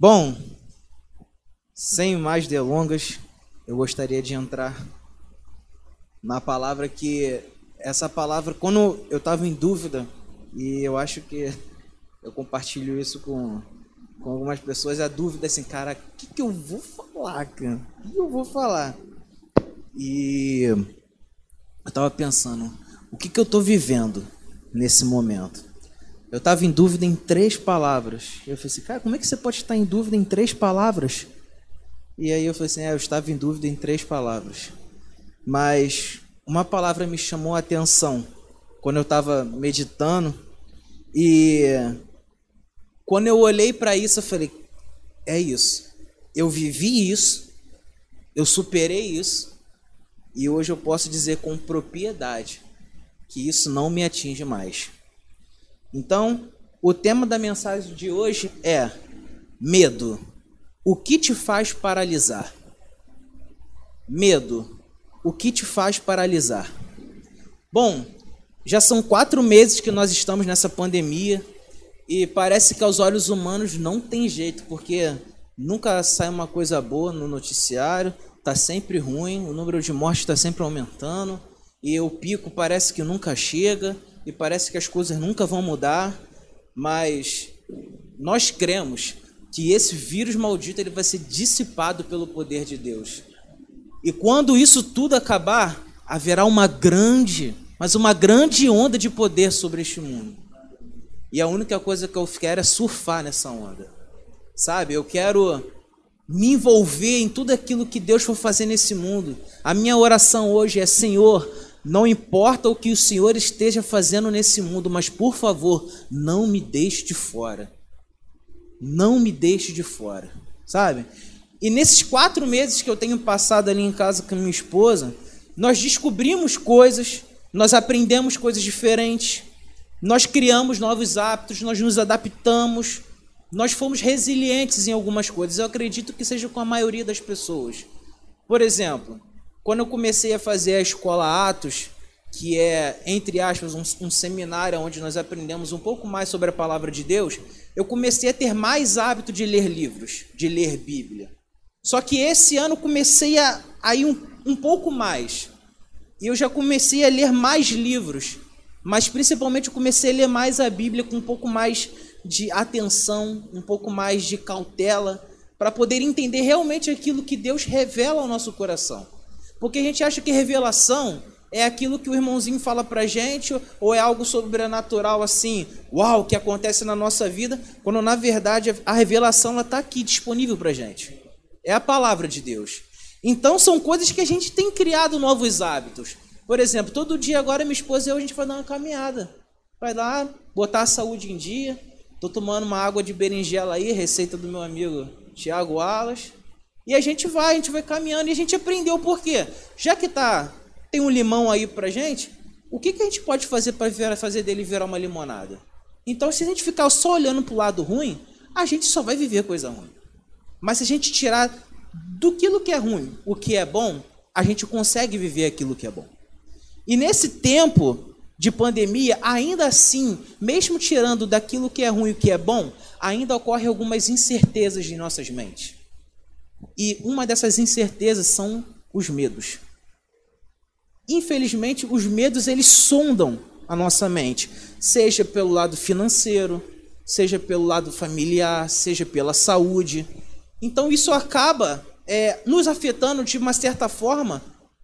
Bom, sem mais delongas, eu gostaria de entrar na palavra que essa palavra, quando eu estava em dúvida, e eu acho que eu compartilho isso com, com algumas pessoas, a dúvida é assim, cara, o que, que eu vou falar, cara? O que eu vou falar? E eu estava pensando, o que, que eu estou vivendo nesse momento? Eu estava em dúvida em três palavras. Eu falei assim, cara, como é que você pode estar em dúvida em três palavras? E aí eu falei assim, é, eu estava em dúvida em três palavras. Mas uma palavra me chamou a atenção quando eu estava meditando. E quando eu olhei para isso, eu falei, é isso. Eu vivi isso, eu superei isso, e hoje eu posso dizer com propriedade que isso não me atinge mais. Então, o tema da mensagem de hoje é medo. O que te faz paralisar? Medo. O que te faz paralisar? Bom, já são quatro meses que nós estamos nessa pandemia e parece que aos olhos humanos não tem jeito, porque nunca sai uma coisa boa no noticiário, tá sempre ruim, o número de mortes está sempre aumentando e o pico parece que nunca chega e parece que as coisas nunca vão mudar, mas nós cremos que esse vírus maldito ele vai ser dissipado pelo poder de Deus. E quando isso tudo acabar, haverá uma grande, mas uma grande onda de poder sobre este mundo. E a única coisa que eu quero é surfar nessa onda. Sabe? Eu quero me envolver em tudo aquilo que Deus for fazer nesse mundo. A minha oração hoje é: Senhor, não importa o que o Senhor esteja fazendo nesse mundo, mas por favor, não me deixe de fora. Não me deixe de fora, sabe? E nesses quatro meses que eu tenho passado ali em casa com minha esposa, nós descobrimos coisas, nós aprendemos coisas diferentes, nós criamos novos hábitos, nós nos adaptamos, nós fomos resilientes em algumas coisas. Eu acredito que seja com a maioria das pessoas. Por exemplo, quando eu comecei a fazer a escola Atos, que é, entre aspas, um, um, seminário onde nós aprendemos um pouco mais sobre a palavra de Deus, eu comecei a ter mais hábito de ler livros, de ler Bíblia. Só que esse ano comecei a, a ir um, um pouco mais. E eu já comecei a ler mais livros, mas principalmente eu comecei a ler mais a Bíblia com um pouco mais de atenção, um pouco mais de cautela, para poder entender realmente aquilo que Deus revela ao nosso coração. Porque a gente acha que revelação é aquilo que o irmãozinho fala pra gente, ou é algo sobrenatural assim, uau, que acontece na nossa vida, quando na verdade a revelação ela tá aqui disponível pra gente. É a palavra de Deus. Então são coisas que a gente tem criado novos hábitos. Por exemplo, todo dia agora minha esposa e eu a gente vai dar uma caminhada. Vai lá, botar a saúde em dia. Tô tomando uma água de berinjela aí, receita do meu amigo Tiago Alas. E a gente vai, a gente vai caminhando e a gente aprendeu por quê? Já que tá, tem um limão aí pra gente, o que, que a gente pode fazer para fazer dele virar uma limonada? Então, se a gente ficar só olhando pro lado ruim, a gente só vai viver coisa ruim. Mas se a gente tirar do que é ruim o que é bom, a gente consegue viver aquilo que é bom. E nesse tempo de pandemia, ainda assim, mesmo tirando daquilo que é ruim o que é bom, ainda ocorrem algumas incertezas em nossas mentes. E uma dessas incertezas são os medos. Infelizmente, os medos eles sondam a nossa mente, seja pelo lado financeiro, seja pelo lado familiar, seja pela saúde. Então isso acaba é, nos afetando de uma certa forma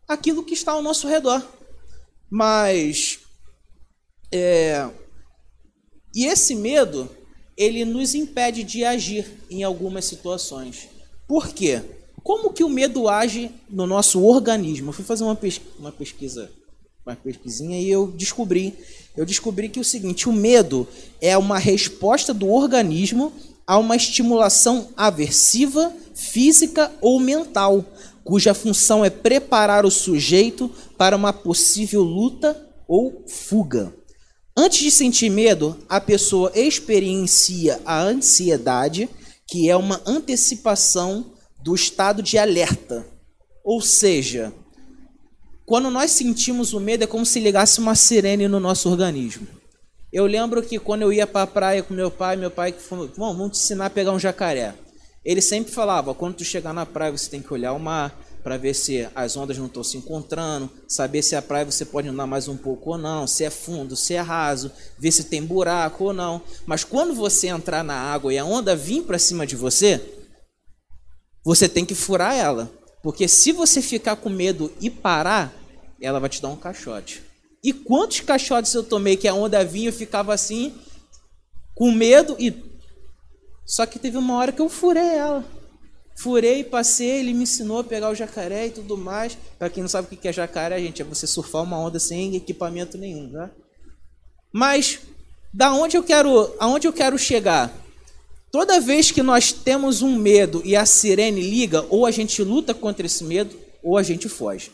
aquilo que está ao nosso redor. Mas é, e esse medo ele nos impede de agir em algumas situações. Por quê? Como que o medo age no nosso organismo? Eu fui fazer uma, uma pesquisa, uma pesquisinha e eu descobri, eu descobri que é o seguinte, o medo é uma resposta do organismo a uma estimulação aversiva, física ou mental, cuja função é preparar o sujeito para uma possível luta ou fuga. Antes de sentir medo, a pessoa experiencia a ansiedade, que é uma antecipação do estado de alerta. Ou seja, quando nós sentimos o medo é como se ligasse uma sirene no nosso organismo. Eu lembro que quando eu ia para a praia com meu pai, meu pai falou: vamos te ensinar a pegar um jacaré. Ele sempre falava: quando tu chegar na praia, você tem que olhar o mar para ver se as ondas não estão se encontrando, saber se a praia você pode andar mais um pouco ou não, se é fundo, se é raso, ver se tem buraco ou não. Mas quando você entrar na água e a onda vir para cima de você, você tem que furar ela, porque se você ficar com medo e parar, ela vai te dar um caixote. E quantos caixotes eu tomei que a onda vinha, eu ficava assim, com medo e só que teve uma hora que eu furei ela. Furei, passei, ele me ensinou a pegar o jacaré e tudo mais. Para quem não sabe o que é jacaré, gente, é você surfar uma onda sem equipamento nenhum, tá? Mas da onde eu quero, aonde eu quero chegar? Toda vez que nós temos um medo e a sirene liga, ou a gente luta contra esse medo, ou a gente foge.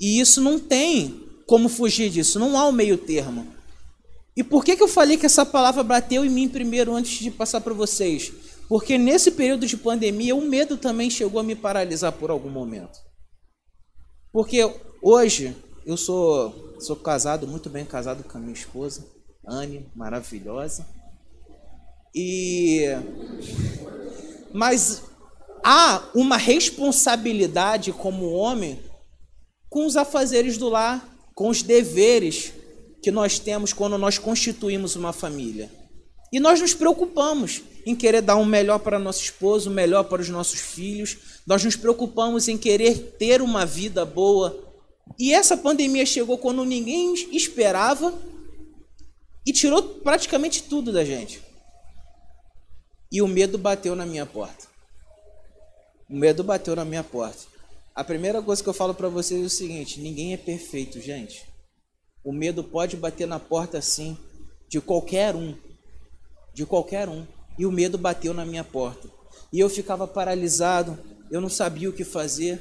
E isso não tem como fugir disso, não há um meio termo. E por que, que eu falei que essa palavra bateu em mim primeiro antes de passar para vocês? Porque nesse período de pandemia, o medo também chegou a me paralisar por algum momento. Porque hoje eu sou, sou casado, muito bem casado com a minha esposa, Anne, maravilhosa. E mas há uma responsabilidade como homem com os afazeres do lar, com os deveres que nós temos quando nós constituímos uma família. E nós nos preocupamos em querer dar um melhor para nosso esposo, um melhor para os nossos filhos. Nós nos preocupamos em querer ter uma vida boa. E essa pandemia chegou quando ninguém esperava e tirou praticamente tudo da gente. E o medo bateu na minha porta. O medo bateu na minha porta. A primeira coisa que eu falo para vocês é o seguinte: ninguém é perfeito, gente. O medo pode bater na porta sim, de qualquer um de qualquer um. E o medo bateu na minha porta. E eu ficava paralisado, eu não sabia o que fazer,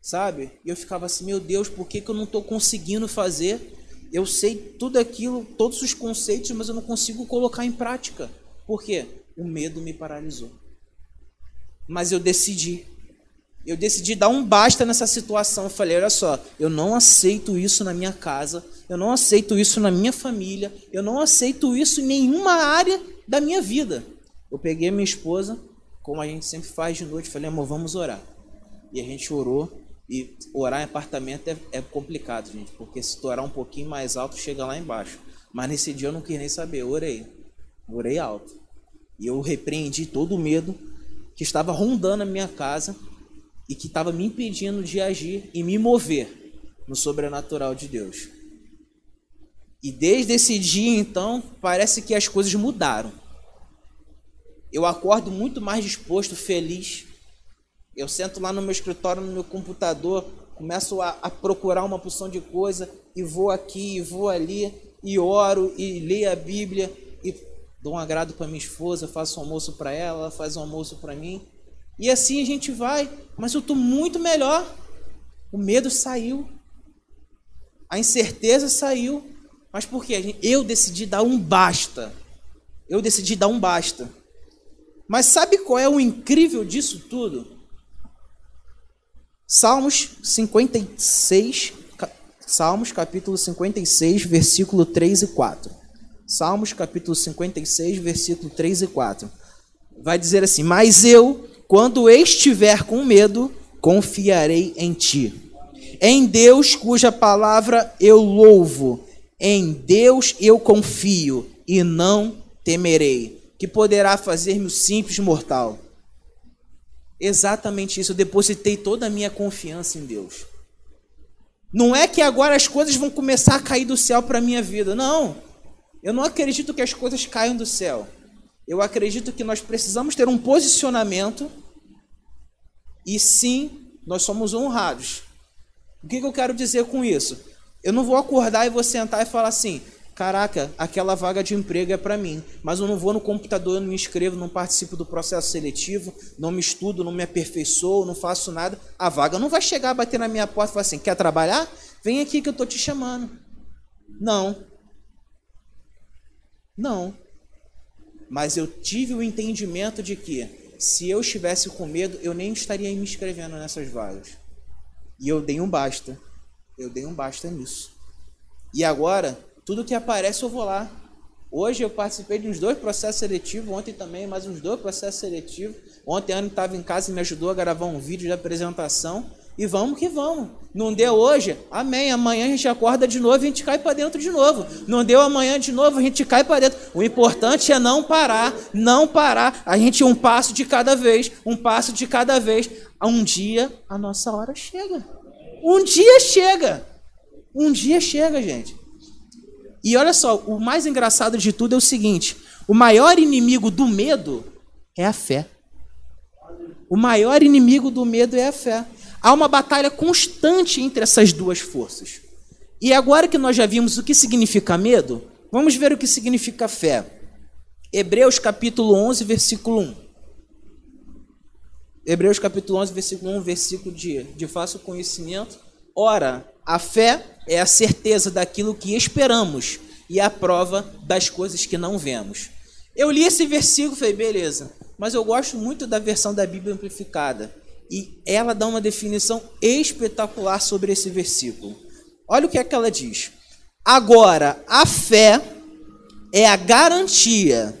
sabe? E eu ficava assim, meu Deus, por que, que eu não estou conseguindo fazer? Eu sei tudo aquilo, todos os conceitos, mas eu não consigo colocar em prática. Por quê? O medo me paralisou. Mas eu decidi. Eu decidi dar um basta nessa situação. Eu falei: olha só, eu não aceito isso na minha casa, eu não aceito isso na minha família, eu não aceito isso em nenhuma área da minha vida. Eu peguei minha esposa, como a gente sempre faz de noite, falei, amor, vamos orar. E a gente orou. E orar em apartamento é, é complicado, gente, porque se tu orar um pouquinho mais alto, chega lá embaixo. Mas nesse dia eu não quis nem saber, eu orei. Orei alto. E eu repreendi todo o medo que estava rondando a minha casa e que estava me impedindo de agir e me mover no sobrenatural de Deus. E desde esse dia, então, parece que as coisas mudaram. Eu acordo muito mais disposto, feliz. Eu sento lá no meu escritório, no meu computador, começo a, a procurar uma porção de coisa e vou aqui, e vou ali, e oro, e leio a Bíblia, e dou um agrado para minha esposa, faço um almoço para ela, ela faz um almoço para mim. E assim a gente vai, mas eu estou muito melhor. O medo saiu, a incerteza saiu, mas por quê? Eu decidi dar um basta. Eu decidi dar um basta. Mas sabe qual é o incrível disso tudo? Salmos 56, Salmos capítulo 56, versículo 3 e 4. Salmos capítulo 56, versículo 3 e 4. Vai dizer assim: Mas eu, quando estiver com medo, confiarei em ti. Em Deus, cuja palavra eu louvo em Deus eu confio e não temerei, que poderá fazer-me o simples mortal. Exatamente isso, eu depositei toda a minha confiança em Deus. Não é que agora as coisas vão começar a cair do céu para a minha vida, não. Eu não acredito que as coisas caiam do céu. Eu acredito que nós precisamos ter um posicionamento e sim, nós somos honrados. O que, que eu quero dizer com isso? Eu não vou acordar e vou sentar e falar assim: caraca, aquela vaga de emprego é para mim, mas eu não vou no computador, eu não me inscrevo, não participo do processo seletivo, não me estudo, não me aperfeiçoo, não faço nada. A vaga não vai chegar a bater na minha porta e falar assim: quer trabalhar? Vem aqui que eu tô te chamando. Não. Não. Mas eu tive o entendimento de que se eu estivesse com medo, eu nem estaria me inscrevendo nessas vagas. E eu dei um basta. Eu dei um basta nisso. E agora, tudo que aparece eu vou lá. Hoje eu participei de uns dois processos seletivos, ontem também mais uns dois processos seletivos. Ontem a Ana estava em casa e me ajudou a gravar um vídeo de apresentação. E vamos que vamos. Não deu hoje? Amém. Amanhã a gente acorda de novo e a gente cai para dentro de novo. Não deu amanhã de novo, a gente cai para dentro. O importante é não parar, não parar. A gente um passo de cada vez, um passo de cada vez. Um dia a nossa hora chega. Um dia chega. Um dia chega, gente. E olha só, o mais engraçado de tudo é o seguinte: o maior inimigo do medo é a fé. O maior inimigo do medo é a fé. Há uma batalha constante entre essas duas forças. E agora que nós já vimos o que significa medo, vamos ver o que significa fé. Hebreus capítulo 11, versículo 1. Hebreus capítulo 11, versículo 1, versículo de, de fácil conhecimento. Ora, a fé é a certeza daquilo que esperamos e a prova das coisas que não vemos. Eu li esse versículo e falei, beleza, mas eu gosto muito da versão da Bíblia amplificada e ela dá uma definição espetacular sobre esse versículo. Olha o que é que ela diz. Agora, a fé é a garantia,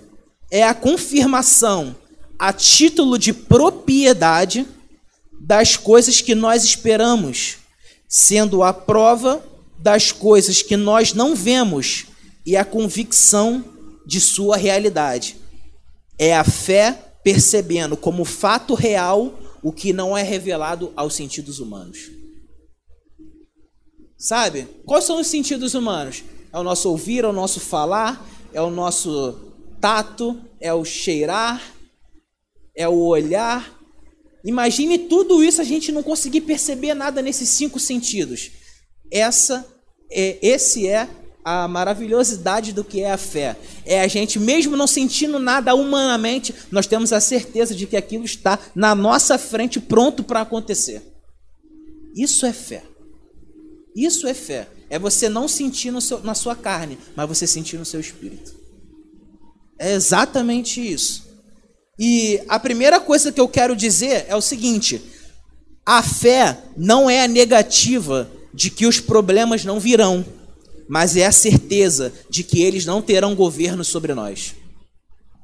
é a confirmação a título de propriedade das coisas que nós esperamos, sendo a prova das coisas que nós não vemos e a convicção de sua realidade. É a fé percebendo como fato real o que não é revelado aos sentidos humanos. Sabe? Quais são os sentidos humanos? É o nosso ouvir, é o nosso falar, é o nosso tato, é o cheirar, é o olhar. Imagine tudo isso a gente não conseguir perceber nada nesses cinco sentidos. Essa é, esse é a maravilhosidade do que é a fé. É a gente, mesmo não sentindo nada humanamente, nós temos a certeza de que aquilo está na nossa frente, pronto para acontecer. Isso é fé. Isso é fé. É você não sentir seu, na sua carne, mas você sentir no seu espírito. É exatamente isso. E a primeira coisa que eu quero dizer é o seguinte: a fé não é a negativa de que os problemas não virão mas é a certeza de que eles não terão governo sobre nós.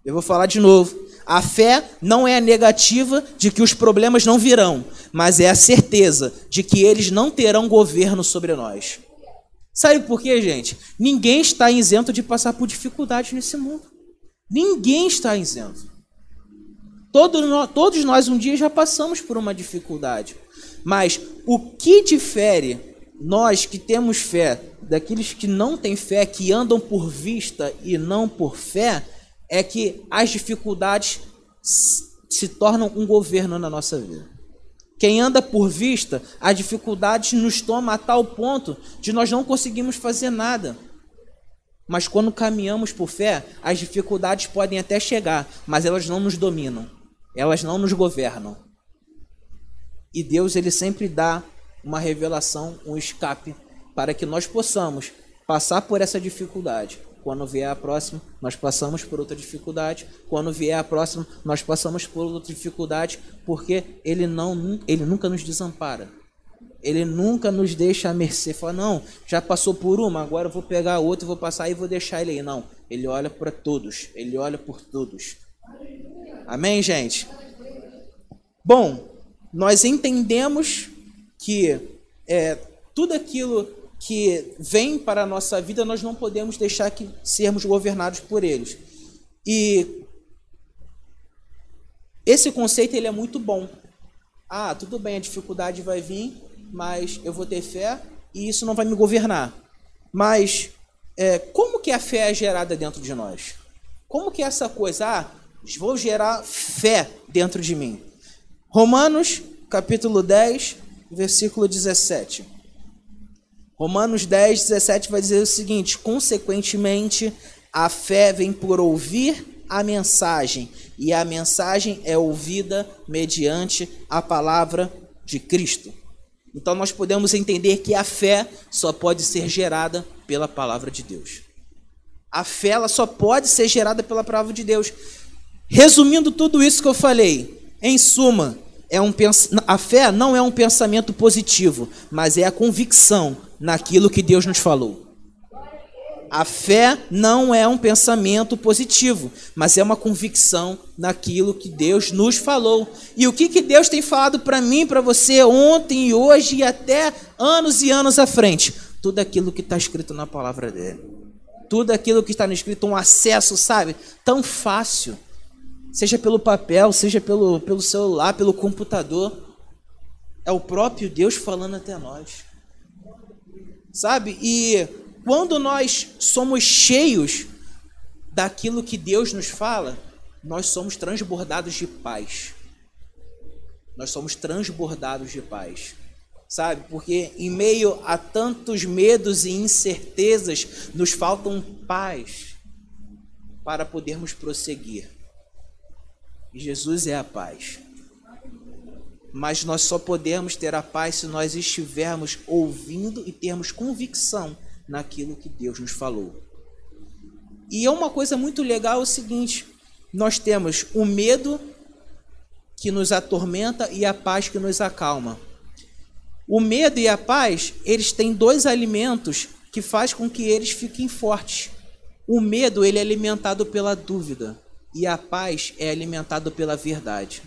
Eu vou falar de novo. A fé não é a negativa de que os problemas não virão, mas é a certeza de que eles não terão governo sobre nós. Sabe por quê, gente? Ninguém está isento de passar por dificuldades nesse mundo. Ninguém está isento. Todos nós um dia já passamos por uma dificuldade. Mas o que difere nós que temos fé daqueles que não têm fé, que andam por vista e não por fé, é que as dificuldades se tornam um governo na nossa vida. Quem anda por vista, a dificuldade nos toma a tal ponto de nós não conseguimos fazer nada. Mas quando caminhamos por fé, as dificuldades podem até chegar, mas elas não nos dominam. Elas não nos governam. E Deus ele sempre dá uma revelação, um escape para que nós possamos passar por essa dificuldade. Quando vier a próxima, nós passamos por outra dificuldade. Quando vier a próxima, nós passamos por outra dificuldade, porque ele não ele nunca nos desampara. Ele nunca nos deixa à mercê. Fala, não, já passou por uma, agora eu vou pegar outra, vou passar e vou deixar ele aí. Não, ele olha para todos. Ele olha por todos. Amém, gente? Bom, nós entendemos que é, tudo aquilo que vem para a nossa vida, nós não podemos deixar que sermos governados por eles. E esse conceito ele é muito bom. Ah, tudo bem, a dificuldade vai vir, mas eu vou ter fé e isso não vai me governar. Mas é, como que a fé é gerada dentro de nós? Como que é essa coisa? Ah, vou gerar fé dentro de mim. Romanos, capítulo 10, versículo 17. Romanos 10, 17 vai dizer o seguinte: consequentemente, a fé vem por ouvir a mensagem, e a mensagem é ouvida mediante a palavra de Cristo. Então nós podemos entender que a fé só pode ser gerada pela palavra de Deus. A fé ela só pode ser gerada pela palavra de Deus. Resumindo tudo isso que eu falei, em suma, é um a fé não é um pensamento positivo, mas é a convicção naquilo que Deus nos falou. A fé não é um pensamento positivo, mas é uma convicção naquilo que Deus nos falou. E o que, que Deus tem falado para mim, para você, ontem e hoje e até anos e anos à frente? Tudo aquilo que está escrito na palavra dele. Tudo aquilo que está escrito, um acesso, sabe? Tão fácil. Seja pelo papel, seja pelo, pelo celular, pelo computador. É o próprio Deus falando até nós. Sabe? E quando nós somos cheios daquilo que Deus nos fala, nós somos transbordados de paz. Nós somos transbordados de paz. Sabe? Porque em meio a tantos medos e incertezas, nos faltam paz para podermos prosseguir. Jesus é a paz. Mas nós só podemos ter a paz se nós estivermos ouvindo e termos convicção naquilo que Deus nos falou. E é uma coisa muito legal o seguinte: nós temos o medo que nos atormenta e a paz que nos acalma. O medo e a paz, eles têm dois alimentos que faz com que eles fiquem fortes. O medo ele é alimentado pela dúvida e a paz é alimentado pela verdade.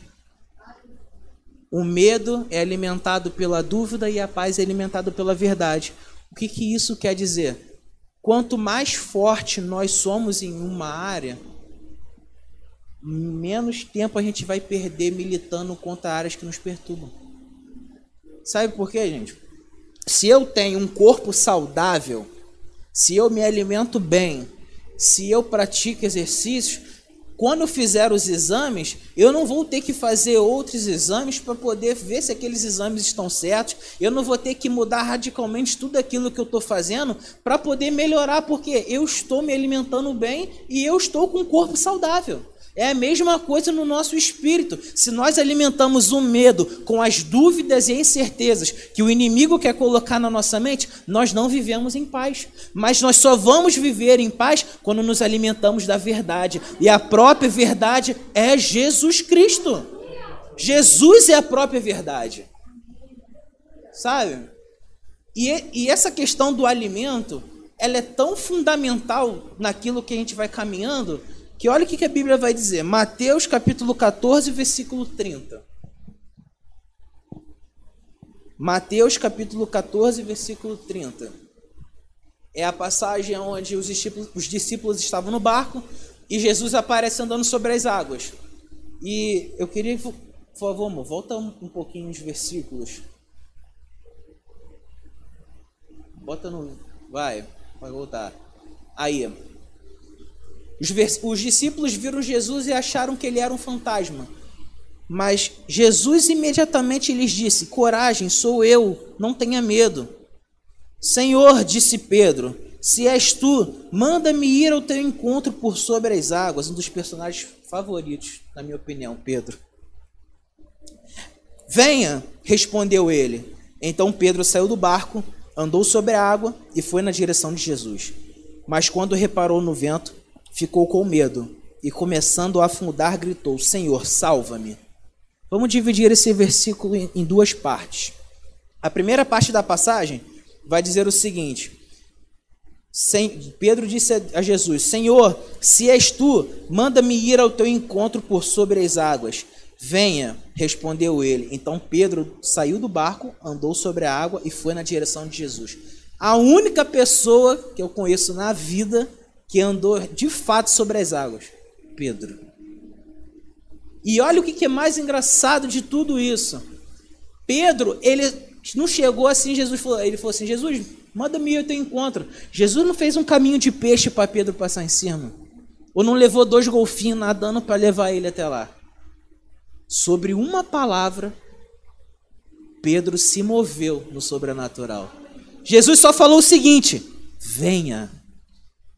O medo é alimentado pela dúvida e a paz é alimentado pela verdade. O que, que isso quer dizer? Quanto mais forte nós somos em uma área, menos tempo a gente vai perder militando contra áreas que nos perturbam. Sabe por quê, gente? Se eu tenho um corpo saudável, se eu me alimento bem, se eu pratico exercícios, quando fizer os exames, eu não vou ter que fazer outros exames para poder ver se aqueles exames estão certos. Eu não vou ter que mudar radicalmente tudo aquilo que eu estou fazendo para poder melhorar, porque eu estou me alimentando bem e eu estou com um corpo saudável. É a mesma coisa no nosso espírito. Se nós alimentamos o medo com as dúvidas e incertezas que o inimigo quer colocar na nossa mente, nós não vivemos em paz. Mas nós só vamos viver em paz quando nos alimentamos da verdade. E a própria verdade é Jesus Cristo. Jesus é a própria verdade. Sabe? E, e essa questão do alimento, ela é tão fundamental naquilo que a gente vai caminhando que olha o que a Bíblia vai dizer. Mateus capítulo 14, versículo 30. Mateus capítulo 14, versículo 30. É a passagem onde os discípulos, os discípulos estavam no barco e Jesus aparece andando sobre as águas. E eu queria, por favor, amor, volta um, pouquinho os versículos. Bota no. Vai, vai voltar. Aí. Os, os discípulos viram Jesus e acharam que ele era um fantasma. Mas Jesus imediatamente lhes disse: Coragem, sou eu, não tenha medo. Senhor, disse Pedro, se és tu, manda-me ir ao teu encontro por sobre as águas. Um dos personagens favoritos, na minha opinião, Pedro. Venha, respondeu ele. Então Pedro saiu do barco, andou sobre a água e foi na direção de Jesus. Mas quando reparou no vento, ficou com medo e, começando a afundar, gritou: Senhor, salva-me. Vamos dividir esse versículo em duas partes. A primeira parte da passagem vai dizer o seguinte: Pedro disse a Jesus: Senhor, se és tu, manda-me ir ao teu encontro por sobre as águas. Venha, respondeu ele. Então Pedro saiu do barco, andou sobre a água e foi na direção de Jesus. A única pessoa que eu conheço na vida que andou de fato sobre as águas? Pedro. E olha o que é mais engraçado de tudo isso. Pedro, ele não chegou assim, Jesus falou, ele falou assim, Jesus, manda-me ao teu encontro. Jesus não fez um caminho de peixe para Pedro passar em cima. Ou não levou dois golfinhos nadando para levar ele até lá. Sobre uma palavra, Pedro se moveu no sobrenatural. Jesus só falou o seguinte: venha.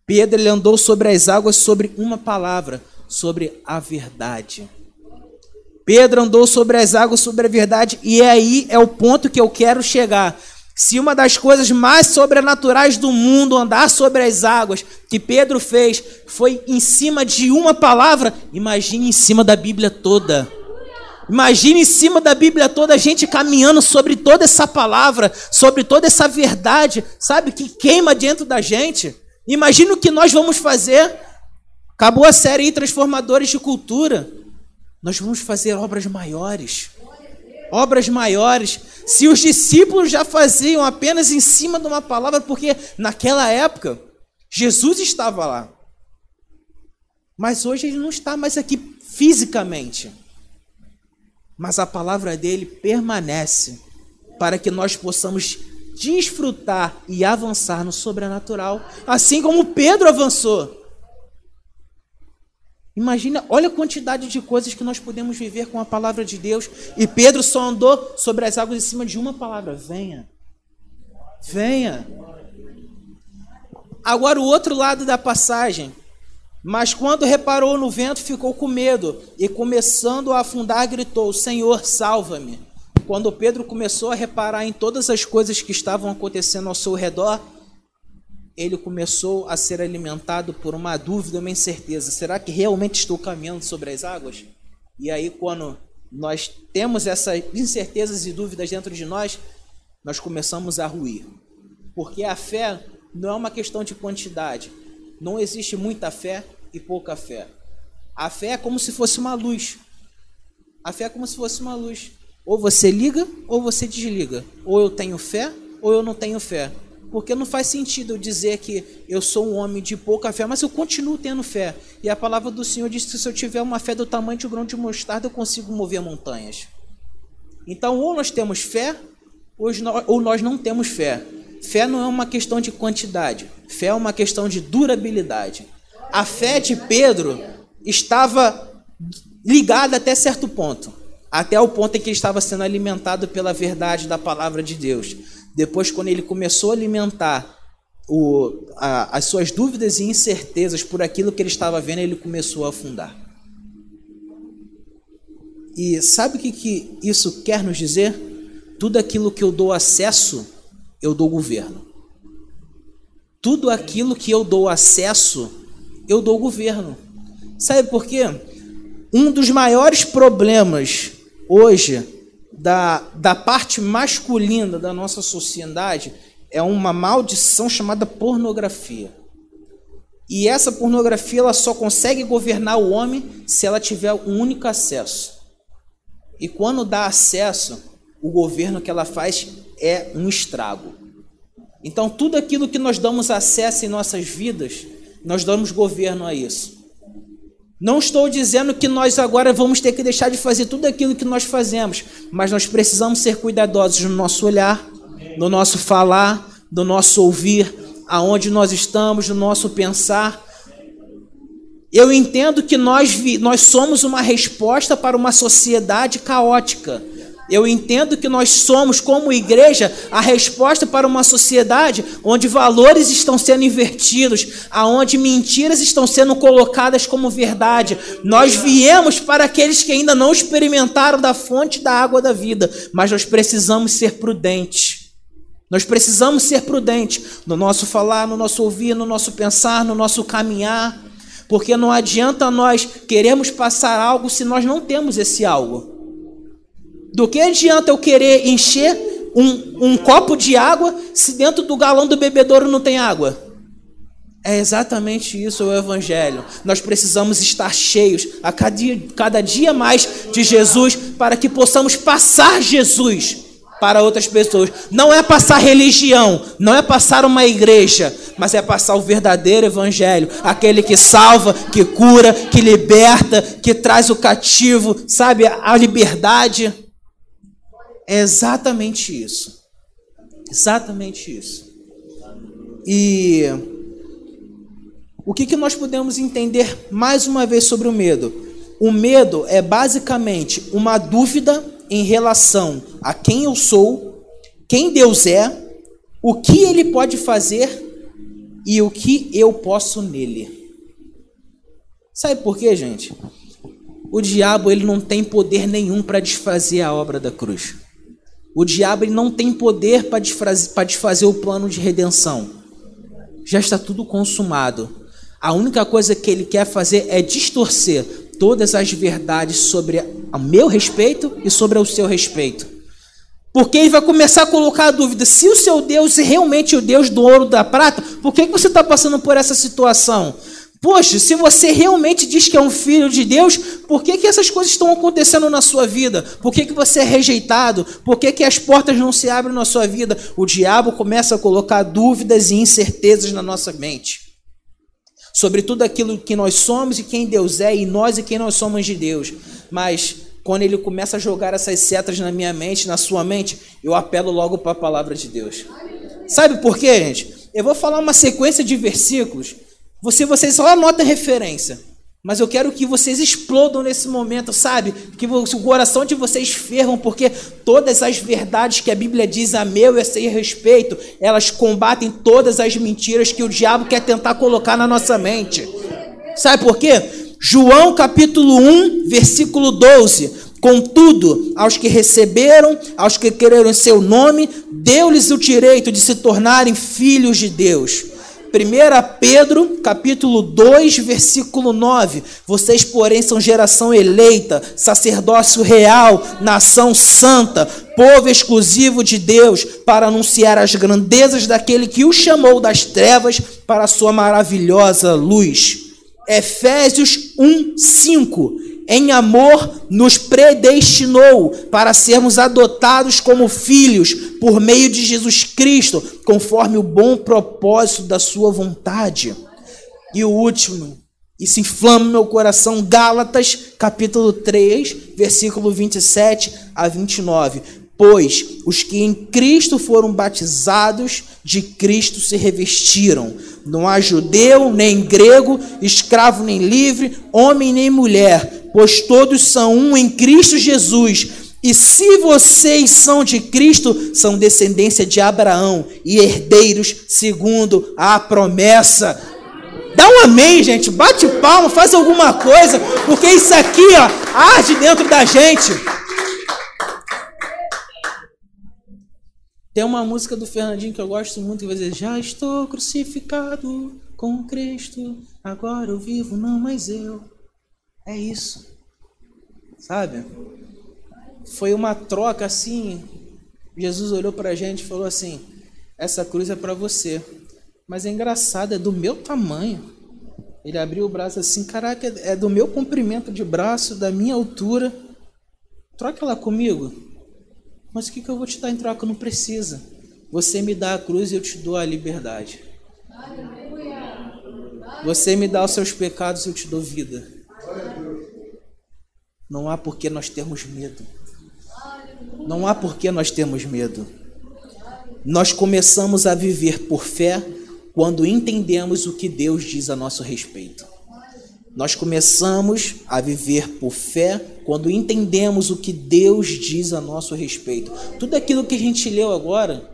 Pedro ele andou sobre as águas sobre uma palavra, sobre a verdade. Pedro andou sobre as águas sobre a verdade, e aí é o ponto que eu quero chegar. Se uma das coisas mais sobrenaturais do mundo andar sobre as águas que Pedro fez foi em cima de uma palavra, imagine em cima da Bíblia toda. Imagine em cima da Bíblia toda a gente caminhando sobre toda essa palavra, sobre toda essa verdade, sabe, que queima dentro da gente. Imagina o que nós vamos fazer. Acabou a série Transformadores de Cultura. Nós vamos fazer obras maiores. Obras maiores. Se os discípulos já faziam apenas em cima de uma palavra, porque naquela época Jesus estava lá. Mas hoje ele não está mais aqui fisicamente. Mas a palavra dele permanece para que nós possamos desfrutar e avançar no sobrenatural, assim como Pedro avançou. Imagina, olha a quantidade de coisas que nós podemos viver com a palavra de Deus. E Pedro só andou sobre as águas em cima de uma palavra: venha. Venha. Agora, o outro lado da passagem. Mas quando reparou no vento, ficou com medo e, começando a afundar, gritou: Senhor, salva-me. Quando Pedro começou a reparar em todas as coisas que estavam acontecendo ao seu redor, ele começou a ser alimentado por uma dúvida, uma incerteza: será que realmente estou caminhando sobre as águas? E aí, quando nós temos essas incertezas e dúvidas dentro de nós, nós começamos a ruir. Porque a fé não é uma questão de quantidade. Não existe muita fé e pouca fé. A fé é como se fosse uma luz. A fé é como se fosse uma luz. Ou você liga ou você desliga. Ou eu tenho fé ou eu não tenho fé. Porque não faz sentido eu dizer que eu sou um homem de pouca fé, mas eu continuo tendo fé. E a palavra do Senhor diz que se eu tiver uma fé do tamanho de um grão de mostarda, eu consigo mover montanhas. Então, ou nós temos fé, ou nós não temos fé. Fé não é uma questão de quantidade, fé é uma questão de durabilidade. A fé de Pedro estava ligada até certo ponto até o ponto em que ele estava sendo alimentado pela verdade da palavra de Deus. Depois, quando ele começou a alimentar o, a, as suas dúvidas e incertezas por aquilo que ele estava vendo, ele começou a afundar. E sabe o que, que isso quer nos dizer? Tudo aquilo que eu dou acesso, eu dou governo. Tudo aquilo que eu dou acesso, eu dou governo. Sabe por quê? Um dos maiores problemas hoje da, da parte masculina da nossa sociedade é uma maldição chamada pornografia. E essa pornografia ela só consegue governar o homem se ela tiver um único acesso. E quando dá acesso, o governo que ela faz é um estrago. Então, tudo aquilo que nós damos acesso em nossas vidas, nós damos governo a isso. Não estou dizendo que nós agora vamos ter que deixar de fazer tudo aquilo que nós fazemos, mas nós precisamos ser cuidadosos no nosso olhar, no nosso falar, no nosso ouvir, aonde nós estamos, no nosso pensar. Eu entendo que nós, nós somos uma resposta para uma sociedade caótica. Eu entendo que nós somos, como igreja, a resposta para uma sociedade onde valores estão sendo invertidos, aonde mentiras estão sendo colocadas como verdade. Nós viemos para aqueles que ainda não experimentaram da fonte da água da vida, mas nós precisamos ser prudentes. Nós precisamos ser prudentes no nosso falar, no nosso ouvir, no nosso pensar, no nosso caminhar, porque não adianta nós queremos passar algo se nós não temos esse algo. Do que adianta eu querer encher um, um copo de água se dentro do galão do bebedouro não tem água? É exatamente isso o Evangelho. Nós precisamos estar cheios a cada dia, cada dia mais de Jesus para que possamos passar Jesus para outras pessoas. Não é passar religião, não é passar uma igreja, mas é passar o verdadeiro Evangelho aquele que salva, que cura, que liberta, que traz o cativo, sabe, a liberdade. É exatamente isso. Exatamente isso. E o que, que nós podemos entender mais uma vez sobre o medo? O medo é basicamente uma dúvida em relação a quem eu sou, quem Deus é, o que Ele pode fazer e o que eu posso nele. Sabe por quê, gente? O diabo ele não tem poder nenhum para desfazer a obra da cruz. O diabo ele não tem poder para desfazer, o plano de redenção. Já está tudo consumado. A única coisa que ele quer fazer é distorcer todas as verdades sobre o meu respeito e sobre o seu respeito. Porque ele vai começar a colocar a dúvida: se o seu Deus é realmente o Deus do ouro da prata, por que, que você está passando por essa situação? Poxa, se você realmente diz que é um filho de Deus, por que, que essas coisas estão acontecendo na sua vida? Por que, que você é rejeitado? Por que, que as portas não se abrem na sua vida? O diabo começa a colocar dúvidas e incertezas na nossa mente sobre tudo aquilo que nós somos e quem Deus é, e nós e quem nós somos de Deus. Mas quando ele começa a jogar essas setas na minha mente, na sua mente, eu apelo logo para a palavra de Deus. Sabe por quê, gente? Eu vou falar uma sequência de versículos você, vocês só anotem referência. Mas eu quero que vocês explodam nesse momento, sabe? Que o coração de vocês fervam, porque todas as verdades que a Bíblia diz a meu e a seu respeito, elas combatem todas as mentiras que o diabo quer tentar colocar na nossa mente. Sabe por quê? João capítulo 1, versículo 12. Contudo, aos que receberam, aos que quereram seu nome, deu-lhes o direito de se tornarem filhos de Deus 1 Pedro, capítulo 2, versículo 9. Vocês, porém, são geração eleita, sacerdócio real, nação santa, povo exclusivo de Deus, para anunciar as grandezas daquele que o chamou das trevas para a sua maravilhosa luz. Efésios 1, 5 em amor, nos predestinou para sermos adotados como filhos por meio de Jesus Cristo, conforme o bom propósito da Sua vontade. E o último, isso inflama meu coração, Gálatas, capítulo 3, versículo 27 a 29. Pois os que em Cristo foram batizados, de Cristo se revestiram. Não há judeu, nem grego, escravo nem livre, homem nem mulher pois todos são um em Cristo Jesus. E se vocês são de Cristo, são descendência de Abraão e herdeiros segundo a promessa. Dá um amém, gente. Bate palma, faz alguma coisa, porque isso aqui, ó, arde dentro da gente. Tem uma música do Fernandinho que eu gosto muito que vai dizer: Já estou crucificado com Cristo, agora eu vivo, não mais eu. É isso. Sabe? Foi uma troca assim. Jesus olhou para a gente e falou assim: Essa cruz é para você. Mas é engraçado, é do meu tamanho. Ele abriu o braço assim: Caraca, é do meu comprimento de braço, da minha altura. Troca ela comigo. Mas o que, que eu vou te dar em troca? Não precisa. Você me dá a cruz e eu te dou a liberdade. Você me dá os seus pecados e eu te dou vida. Não há por que nós termos medo. Não há por que nós termos medo. Nós começamos a viver por fé quando entendemos o que Deus diz a nosso respeito. Nós começamos a viver por fé quando entendemos o que Deus diz a nosso respeito. Tudo aquilo que a gente leu agora,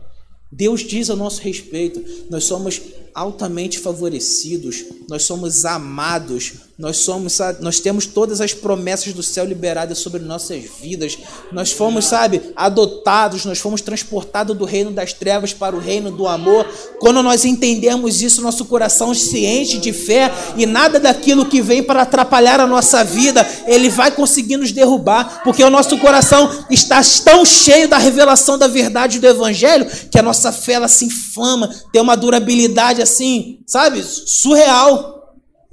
Deus diz a nosso respeito. Nós somos altamente favorecidos, nós somos amados, nós somos, nós temos todas as promessas do céu liberadas sobre nossas vidas. Nós fomos, sabe, adotados, nós fomos transportados do reino das trevas para o reino do amor. Quando nós entendemos isso, nosso coração se enche de fé e nada daquilo que vem para atrapalhar a nossa vida, ele vai conseguir nos derrubar, porque o nosso coração está tão cheio da revelação da verdade do evangelho que a nossa fé ela se inflama, tem uma durabilidade assim, sabe, surreal.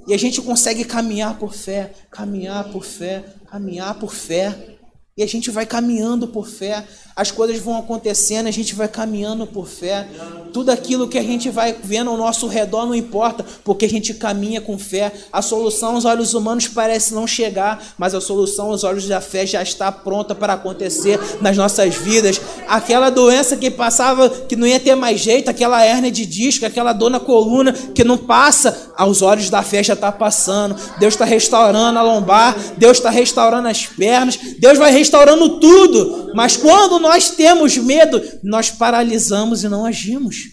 E a gente consegue caminhar por fé, caminhar por fé, caminhar por fé. E a gente vai caminhando por fé, as coisas vão acontecendo, a gente vai caminhando por fé. Tudo aquilo que a gente vai vendo ao nosso redor não importa, porque a gente caminha com fé. A solução aos olhos humanos parece não chegar, mas a solução aos olhos da fé já está pronta para acontecer nas nossas vidas. Aquela doença que passava, que não ia ter mais jeito, aquela hérnia de disco, aquela dor na coluna que não passa, aos olhos da fé já está passando. Deus está restaurando a lombar, Deus está restaurando as pernas, Deus vai restaurando tudo. Mas quando nós temos medo, nós paralisamos e não agimos.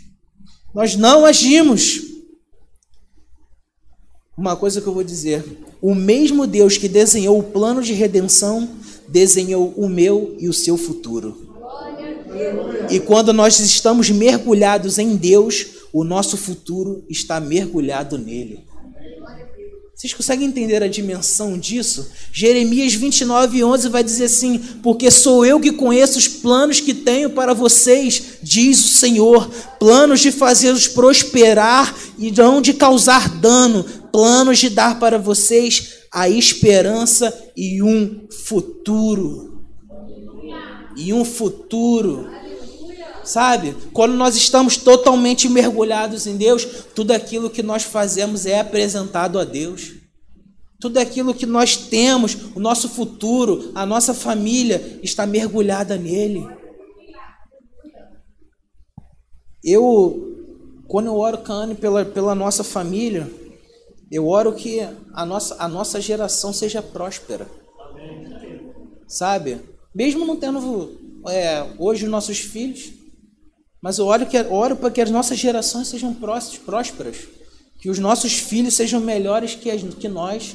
Nós não agimos. Uma coisa que eu vou dizer: o mesmo Deus que desenhou o plano de redenção, desenhou o meu e o seu futuro. E quando nós estamos mergulhados em Deus, o nosso futuro está mergulhado nele. Vocês conseguem entender a dimensão disso? Jeremias 29, 11 vai dizer assim: Porque sou eu que conheço os planos que tenho para vocês, diz o Senhor, planos de fazê-los prosperar e não de causar dano, planos de dar para vocês a esperança e um futuro. E um futuro. Sabe? Quando nós estamos totalmente mergulhados em Deus, tudo aquilo que nós fazemos é apresentado a Deus. Tudo aquilo que nós temos, o nosso futuro, a nossa família está mergulhada nele. Eu, quando eu oro, Cane, pela, pela nossa família, eu oro que a nossa, a nossa geração seja próspera. Sabe? Mesmo não tendo é, hoje os nossos filhos, mas eu oro, que, oro para que as nossas gerações sejam prósperas, que os nossos filhos sejam melhores que, as, que nós,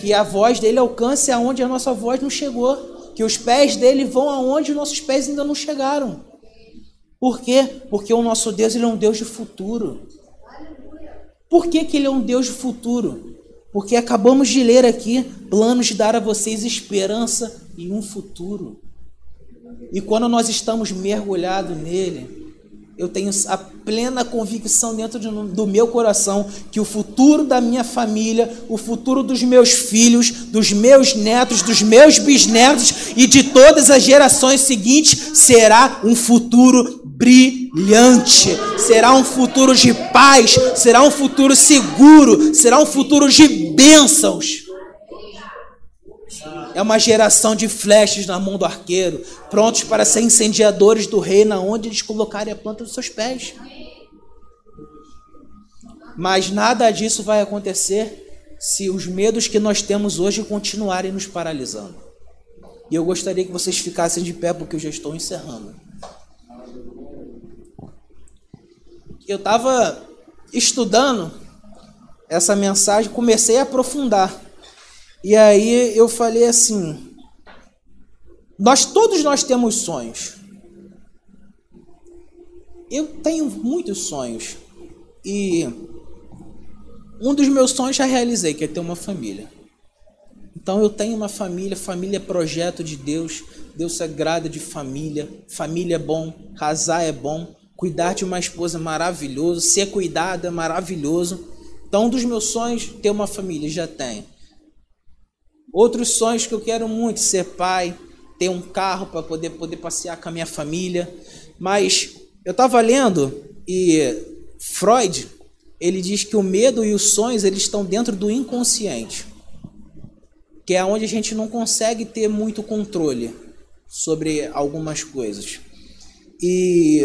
que a voz dele alcance aonde a nossa voz não chegou, que os pés dele vão aonde os nossos pés ainda não chegaram. Por quê? Porque o nosso Deus ele é um Deus de futuro. Por que, que ele é um Deus de futuro? Porque acabamos de ler aqui planos de dar a vocês esperança e um futuro. E quando nós estamos mergulhados nele, eu tenho a plena convicção dentro de, do meu coração que o futuro da minha família, o futuro dos meus filhos, dos meus netos, dos meus bisnetos e de todas as gerações seguintes será um futuro brilhante, será um futuro de paz, será um futuro seguro, será um futuro de bênçãos. É uma geração de flechas na mão do arqueiro, prontos para ser incendiadores do reino, onde eles colocarem a planta dos seus pés. Mas nada disso vai acontecer se os medos que nós temos hoje continuarem nos paralisando. E eu gostaria que vocês ficassem de pé, porque eu já estou encerrando. Eu estava estudando essa mensagem, comecei a aprofundar. E aí eu falei assim: nós todos nós temos sonhos. Eu tenho muitos sonhos e um dos meus sonhos já realizei, que é ter uma família. Então eu tenho uma família, família é projeto de Deus, Deus sagrado de família, família é bom, casar é bom, cuidar de uma esposa é maravilhoso, ser cuidado é maravilhoso. Então um dos meus sonhos é ter uma família, já tenho. Outros sonhos que eu quero muito, ser pai, ter um carro para poder, poder passear com a minha família. Mas eu estava lendo e Freud, ele diz que o medo e os sonhos eles estão dentro do inconsciente, que é onde a gente não consegue ter muito controle sobre algumas coisas. E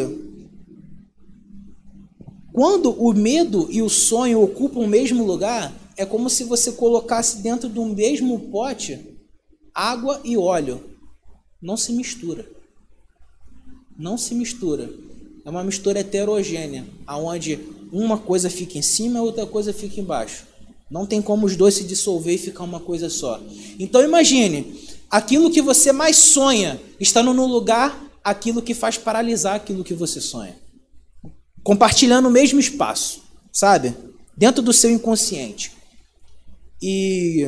quando o medo e o sonho ocupam o mesmo lugar, é como se você colocasse dentro do mesmo pote água e óleo. Não se mistura. Não se mistura. É uma mistura heterogênea, aonde uma coisa fica em cima e outra coisa fica embaixo. Não tem como os dois se dissolver e ficar uma coisa só. Então imagine, aquilo que você mais sonha estando no lugar, aquilo que faz paralisar aquilo que você sonha. Compartilhando o mesmo espaço, sabe? Dentro do seu inconsciente. E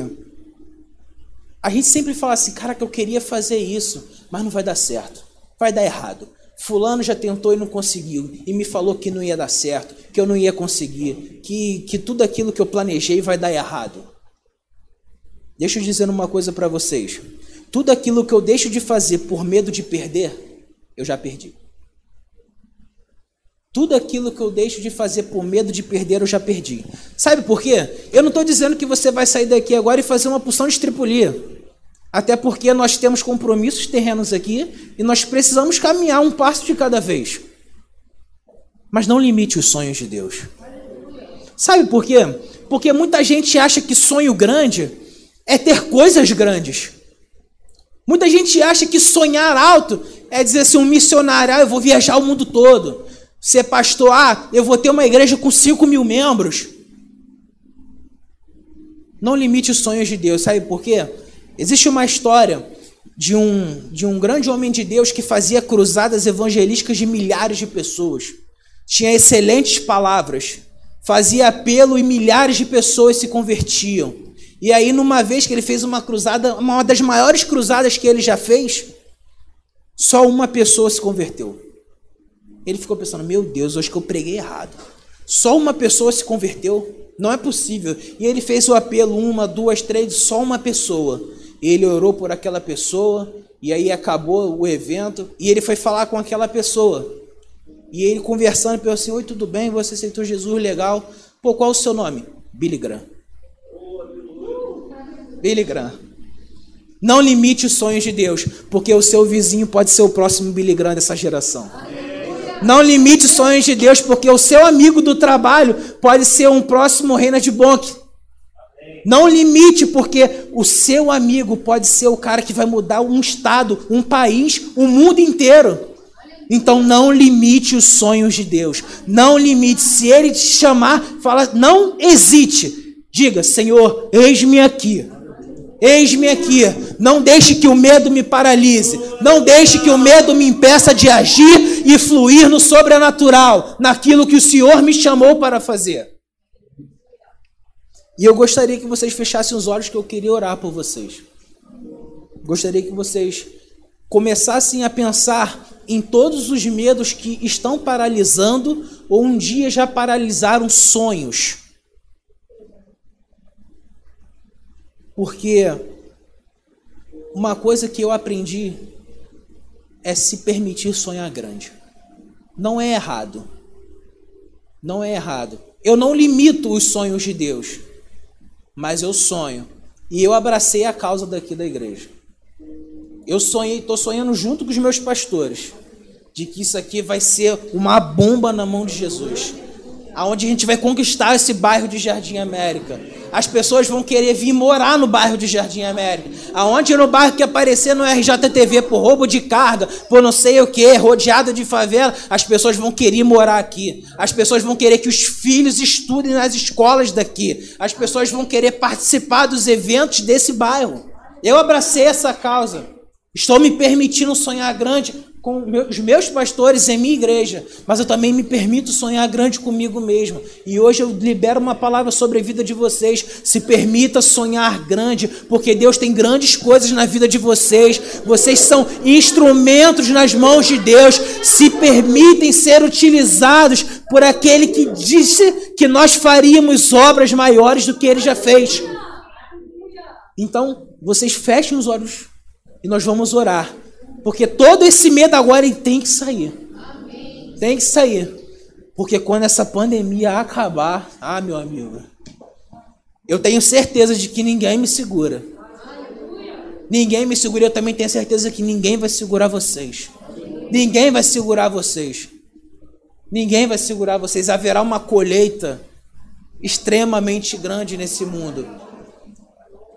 a gente sempre fala assim, cara, que eu queria fazer isso, mas não vai dar certo, vai dar errado. Fulano já tentou e não conseguiu, e me falou que não ia dar certo, que eu não ia conseguir, que, que tudo aquilo que eu planejei vai dar errado. Deixa eu dizer uma coisa para vocês: tudo aquilo que eu deixo de fazer por medo de perder, eu já perdi. Tudo aquilo que eu deixo de fazer por medo de perder, eu já perdi. Sabe por quê? Eu não estou dizendo que você vai sair daqui agora e fazer uma porção de estripulia. Até porque nós temos compromissos terrenos aqui e nós precisamos caminhar um passo de cada vez. Mas não limite os sonhos de Deus. Sabe por quê? Porque muita gente acha que sonho grande é ter coisas grandes. Muita gente acha que sonhar alto é dizer assim, um missionário, ah, eu vou viajar o mundo todo ser pastor, ah, eu vou ter uma igreja com 5 mil membros. Não limite os sonhos de Deus, sabe por quê? Existe uma história de um, de um grande homem de Deus que fazia cruzadas evangelísticas de milhares de pessoas. Tinha excelentes palavras, fazia apelo e milhares de pessoas se convertiam. E aí, numa vez que ele fez uma cruzada, uma das maiores cruzadas que ele já fez, só uma pessoa se converteu. Ele ficou pensando: Meu Deus, acho que eu preguei errado. Só uma pessoa se converteu? Não é possível. E ele fez o apelo: uma, duas, três, só uma pessoa. Ele orou por aquela pessoa, e aí acabou o evento, e ele foi falar com aquela pessoa. E ele conversando, pensou assim: Oi, tudo bem? Você aceitou Jesus, legal. Pô, qual o seu nome? Billy Graham. Billy Graham. Não limite os sonhos de Deus, porque o seu vizinho pode ser o próximo Billy Graham dessa geração. Não limite os sonhos de Deus, porque o seu amigo do trabalho pode ser um próximo Reina de Bonk. Não limite, porque o seu amigo pode ser o cara que vai mudar um estado, um país, o um mundo inteiro. Então não limite os sonhos de Deus. Não limite. Se ele te chamar, fala, não hesite. Diga, Senhor, eis-me aqui. Eis-me aqui. Não deixe que o medo me paralise. Não deixe que o medo me impeça de agir e fluir no sobrenatural, naquilo que o Senhor me chamou para fazer. E eu gostaria que vocês fechassem os olhos, que eu queria orar por vocês. Gostaria que vocês começassem a pensar em todos os medos que estão paralisando ou um dia já paralisaram sonhos. Porque uma coisa que eu aprendi é se permitir sonhar grande. Não é errado. Não é errado. Eu não limito os sonhos de Deus mas eu sonho. E eu abracei a causa daqui da igreja. Eu sonhei, estou sonhando junto com os meus pastores, de que isso aqui vai ser uma bomba na mão de Jesus aonde a gente vai conquistar esse bairro de Jardim América. As pessoas vão querer vir morar no bairro de Jardim América. Aonde no bairro que aparecer no RJTV por roubo de carga, por não sei o que, rodeado de favela, as pessoas vão querer morar aqui. As pessoas vão querer que os filhos estudem nas escolas daqui. As pessoas vão querer participar dos eventos desse bairro. Eu abracei essa causa. Estou me permitindo sonhar grande com os meus pastores em minha igreja, mas eu também me permito sonhar grande comigo mesmo. E hoje eu libero uma palavra sobre a vida de vocês. Se permita sonhar grande, porque Deus tem grandes coisas na vida de vocês. Vocês são instrumentos nas mãos de Deus. Se permitem ser utilizados por aquele que disse que nós faríamos obras maiores do que ele já fez. Então, vocês fechem os olhos e nós vamos orar porque todo esse medo agora tem que sair. Tem que sair. Porque quando essa pandemia acabar, ah, meu amigo, eu tenho certeza de que ninguém me segura. Ninguém me segura, eu também tenho certeza que ninguém vai segurar vocês. Ninguém vai segurar vocês. Ninguém vai segurar vocês. Haverá uma colheita extremamente grande nesse mundo.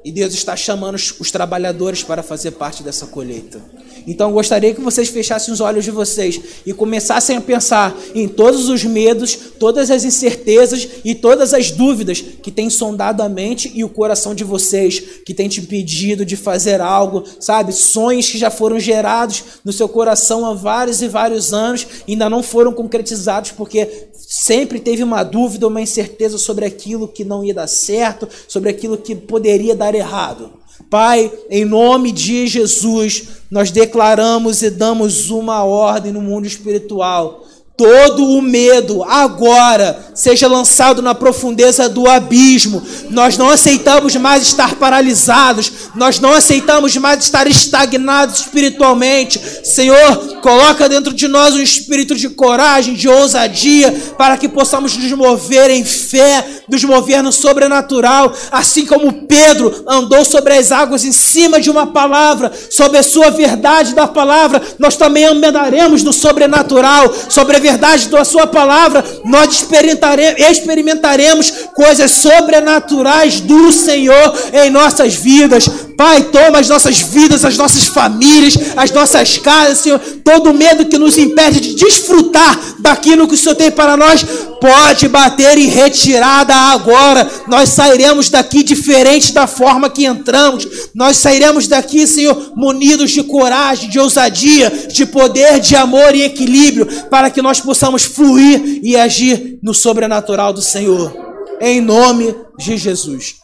E Deus está chamando os, trabalhadores para fazer parte dessa colheita. Então eu gostaria que vocês fechassem os olhos de vocês e começassem a pensar em todos os medos, todas as incertezas e todas as dúvidas que têm sondado a mente e o coração de vocês, que têm te impedido de fazer algo, sabe? Sonhos que já foram gerados no seu coração há vários e vários anos ainda não foram concretizados porque sempre teve uma dúvida, uma incerteza sobre aquilo que não ia dar certo, sobre aquilo que poderia dar errado. Pai, em nome de Jesus, nós declaramos e damos uma ordem no mundo espiritual todo o medo agora seja lançado na profundeza do abismo. Nós não aceitamos mais estar paralisados, nós não aceitamos mais estar estagnados espiritualmente. Senhor, coloca dentro de nós um espírito de coragem, de ousadia, para que possamos nos mover em fé, nos mover no sobrenatural, assim como Pedro andou sobre as águas em cima de uma palavra, sobre a sua verdade da palavra, nós também andaremos no sobrenatural, sobre a verdade da Sua palavra, nós experimentaremos, experimentaremos coisas sobrenaturais do Senhor em nossas vidas. Pai, toma as nossas vidas, as nossas famílias, as nossas casas, Senhor. Todo medo que nos impede de desfrutar daquilo que o Senhor tem para nós, pode bater em retirada agora. Nós sairemos daqui diferente da forma que entramos. Nós sairemos daqui, Senhor, munidos de coragem, de ousadia, de poder, de amor e equilíbrio, para que nós possamos fluir e agir no sobrenatural do Senhor. Em nome de Jesus.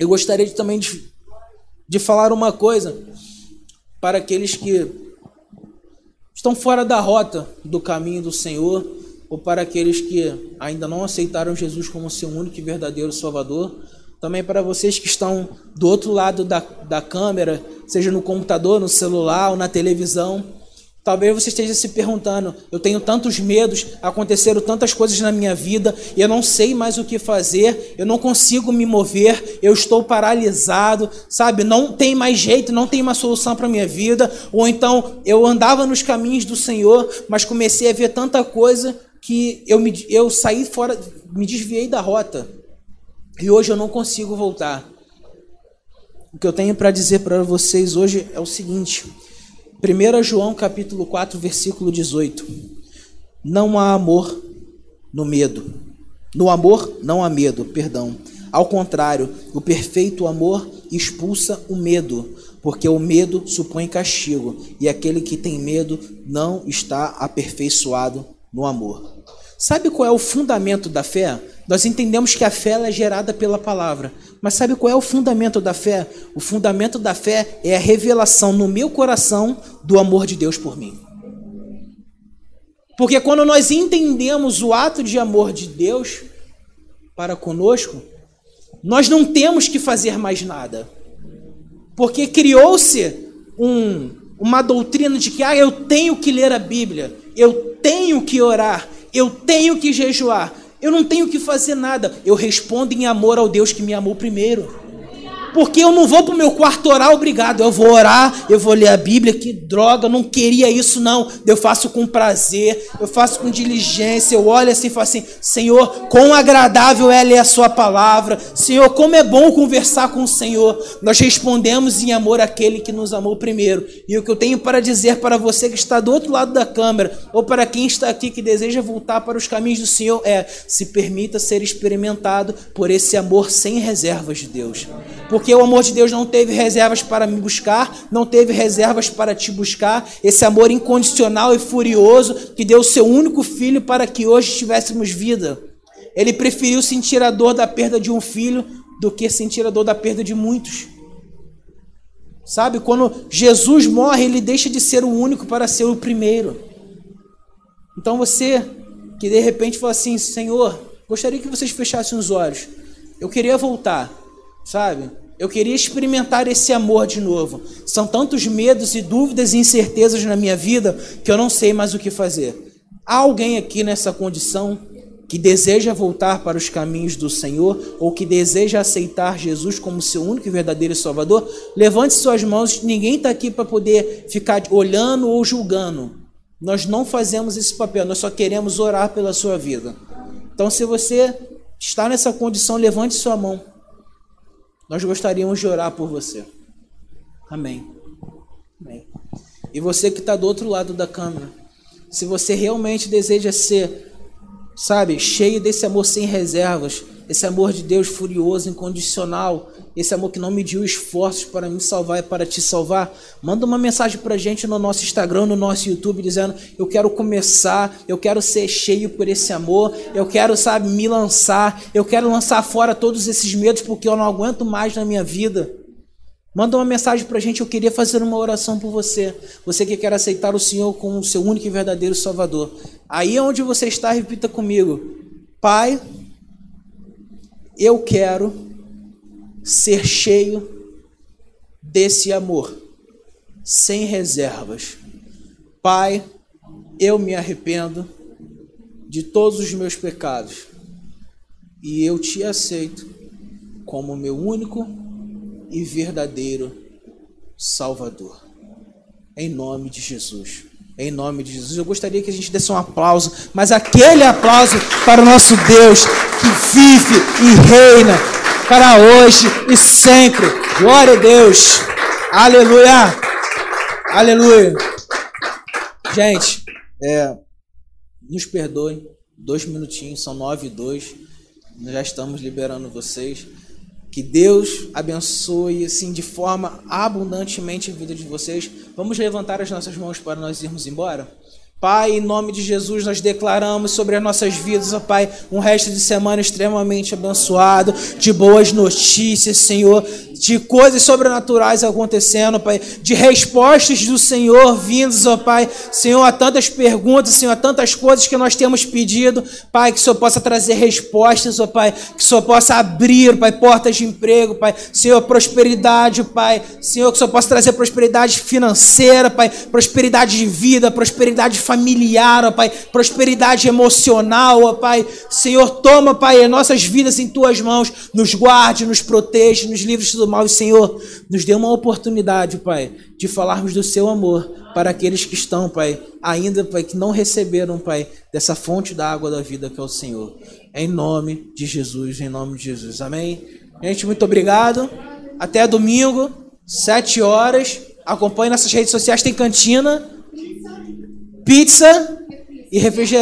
Eu gostaria de, também de, de falar uma coisa para aqueles que estão fora da rota do caminho do Senhor, ou para aqueles que ainda não aceitaram Jesus como seu único e verdadeiro Salvador. Também para vocês que estão do outro lado da, da câmera, seja no computador, no celular ou na televisão. Talvez você esteja se perguntando: eu tenho tantos medos, aconteceram tantas coisas na minha vida, eu não sei mais o que fazer, eu não consigo me mover, eu estou paralisado, sabe? Não tem mais jeito, não tem mais solução para minha vida. Ou então eu andava nos caminhos do Senhor, mas comecei a ver tanta coisa que eu, me, eu saí fora, me desviei da rota, e hoje eu não consigo voltar. O que eu tenho para dizer para vocês hoje é o seguinte. 1 João capítulo 4, versículo 18. Não há amor no medo. No amor não há medo, perdão. Ao contrário, o perfeito amor expulsa o medo, porque o medo supõe castigo, e aquele que tem medo não está aperfeiçoado no amor. Sabe qual é o fundamento da fé? Nós entendemos que a fé é gerada pela palavra. Mas sabe qual é o fundamento da fé? O fundamento da fé é a revelação no meu coração do amor de Deus por mim. Porque quando nós entendemos o ato de amor de Deus para conosco, nós não temos que fazer mais nada. Porque criou-se um, uma doutrina de que ah, eu tenho que ler a Bíblia, eu tenho que orar, eu tenho que jejuar. Eu não tenho que fazer nada. Eu respondo em amor ao Deus que me amou primeiro. Porque eu não vou para o meu quarto orar, obrigado. Eu vou orar, eu vou ler a Bíblia. Que droga, não queria isso, não. Eu faço com prazer, eu faço com diligência. Eu olho assim e falo assim: Senhor, quão agradável é ler a Sua palavra. Senhor, como é bom conversar com o Senhor. Nós respondemos em amor àquele que nos amou primeiro. E o que eu tenho para dizer para você que está do outro lado da câmera, ou para quem está aqui que deseja voltar para os caminhos do Senhor, é: se permita ser experimentado por esse amor sem reservas de Deus. Porque porque o amor de Deus não teve reservas para me buscar, não teve reservas para te buscar. Esse amor incondicional e furioso que deu o seu único filho para que hoje tivéssemos vida. Ele preferiu sentir a dor da perda de um filho do que sentir a dor da perda de muitos. Sabe, quando Jesus morre, ele deixa de ser o único para ser o primeiro. Então você que de repente fala assim: Senhor, gostaria que vocês fechassem os olhos. Eu queria voltar, sabe? Eu queria experimentar esse amor de novo. São tantos medos e dúvidas e incertezas na minha vida que eu não sei mais o que fazer. Há alguém aqui nessa condição que deseja voltar para os caminhos do Senhor ou que deseja aceitar Jesus como seu único e verdadeiro Salvador? Levante suas mãos. Ninguém está aqui para poder ficar olhando ou julgando. Nós não fazemos esse papel, nós só queremos orar pela sua vida. Então, se você está nessa condição, levante sua mão. Nós gostaríamos de orar por você. Amém. Amém. E você que está do outro lado da câmera, se você realmente deseja ser, sabe, cheio desse amor sem reservas, esse amor de Deus furioso, incondicional, esse amor que não mediu esforços para me salvar e para te salvar, manda uma mensagem para a gente no nosso Instagram, no nosso YouTube, dizendo: Eu quero começar, eu quero ser cheio por esse amor, eu quero, sabe, me lançar, eu quero lançar fora todos esses medos porque eu não aguento mais na minha vida. Manda uma mensagem para a gente, eu queria fazer uma oração por você. Você que quer aceitar o Senhor como o seu único e verdadeiro Salvador. Aí é onde você está, repita comigo: Pai, eu quero ser cheio desse amor, sem reservas. Pai, eu me arrependo de todos os meus pecados e eu te aceito como meu único e verdadeiro Salvador. Em nome de Jesus. Em nome de Jesus. Eu gostaria que a gente desse um aplauso, mas aquele aplauso para o nosso Deus que vive e reina para hoje e sempre. Glória a Deus. Aleluia. Aleluia. Gente, é, nos perdoem. Dois minutinhos, são nove e dois. Nós já estamos liberando vocês. Que Deus abençoe assim de forma abundantemente a vida de vocês. Vamos levantar as nossas mãos para nós irmos embora? Pai, em nome de Jesus, nós declaramos sobre as nossas vidas, ó Pai, um resto de semana extremamente abençoado, de boas notícias, Senhor, de coisas sobrenaturais acontecendo, Pai, de respostas do Senhor vindas, ó Pai, Senhor, a tantas perguntas, Senhor, a tantas coisas que nós temos pedido, Pai, que o Senhor possa trazer respostas, ó Pai, que o Senhor possa abrir, Pai, portas de emprego, Pai, Senhor, prosperidade, Pai, Senhor, que o Senhor possa trazer prosperidade financeira, Pai, prosperidade de vida, prosperidade familiar, familiar, ó Pai, prosperidade emocional, ó Pai. Senhor, toma, Pai, as nossas vidas em tuas mãos, nos guarde, nos protege, nos livre do mal. E, Senhor, nos dê uma oportunidade, Pai, de falarmos do seu amor para aqueles que estão, Pai, ainda, Pai, que não receberam, Pai, dessa fonte da água da vida que é o Senhor. Em nome de Jesus, em nome de Jesus. Amém? Gente, muito obrigado. Até domingo, sete horas. Acompanhe nossas redes sociais, tem cantina pizza e refrigerante.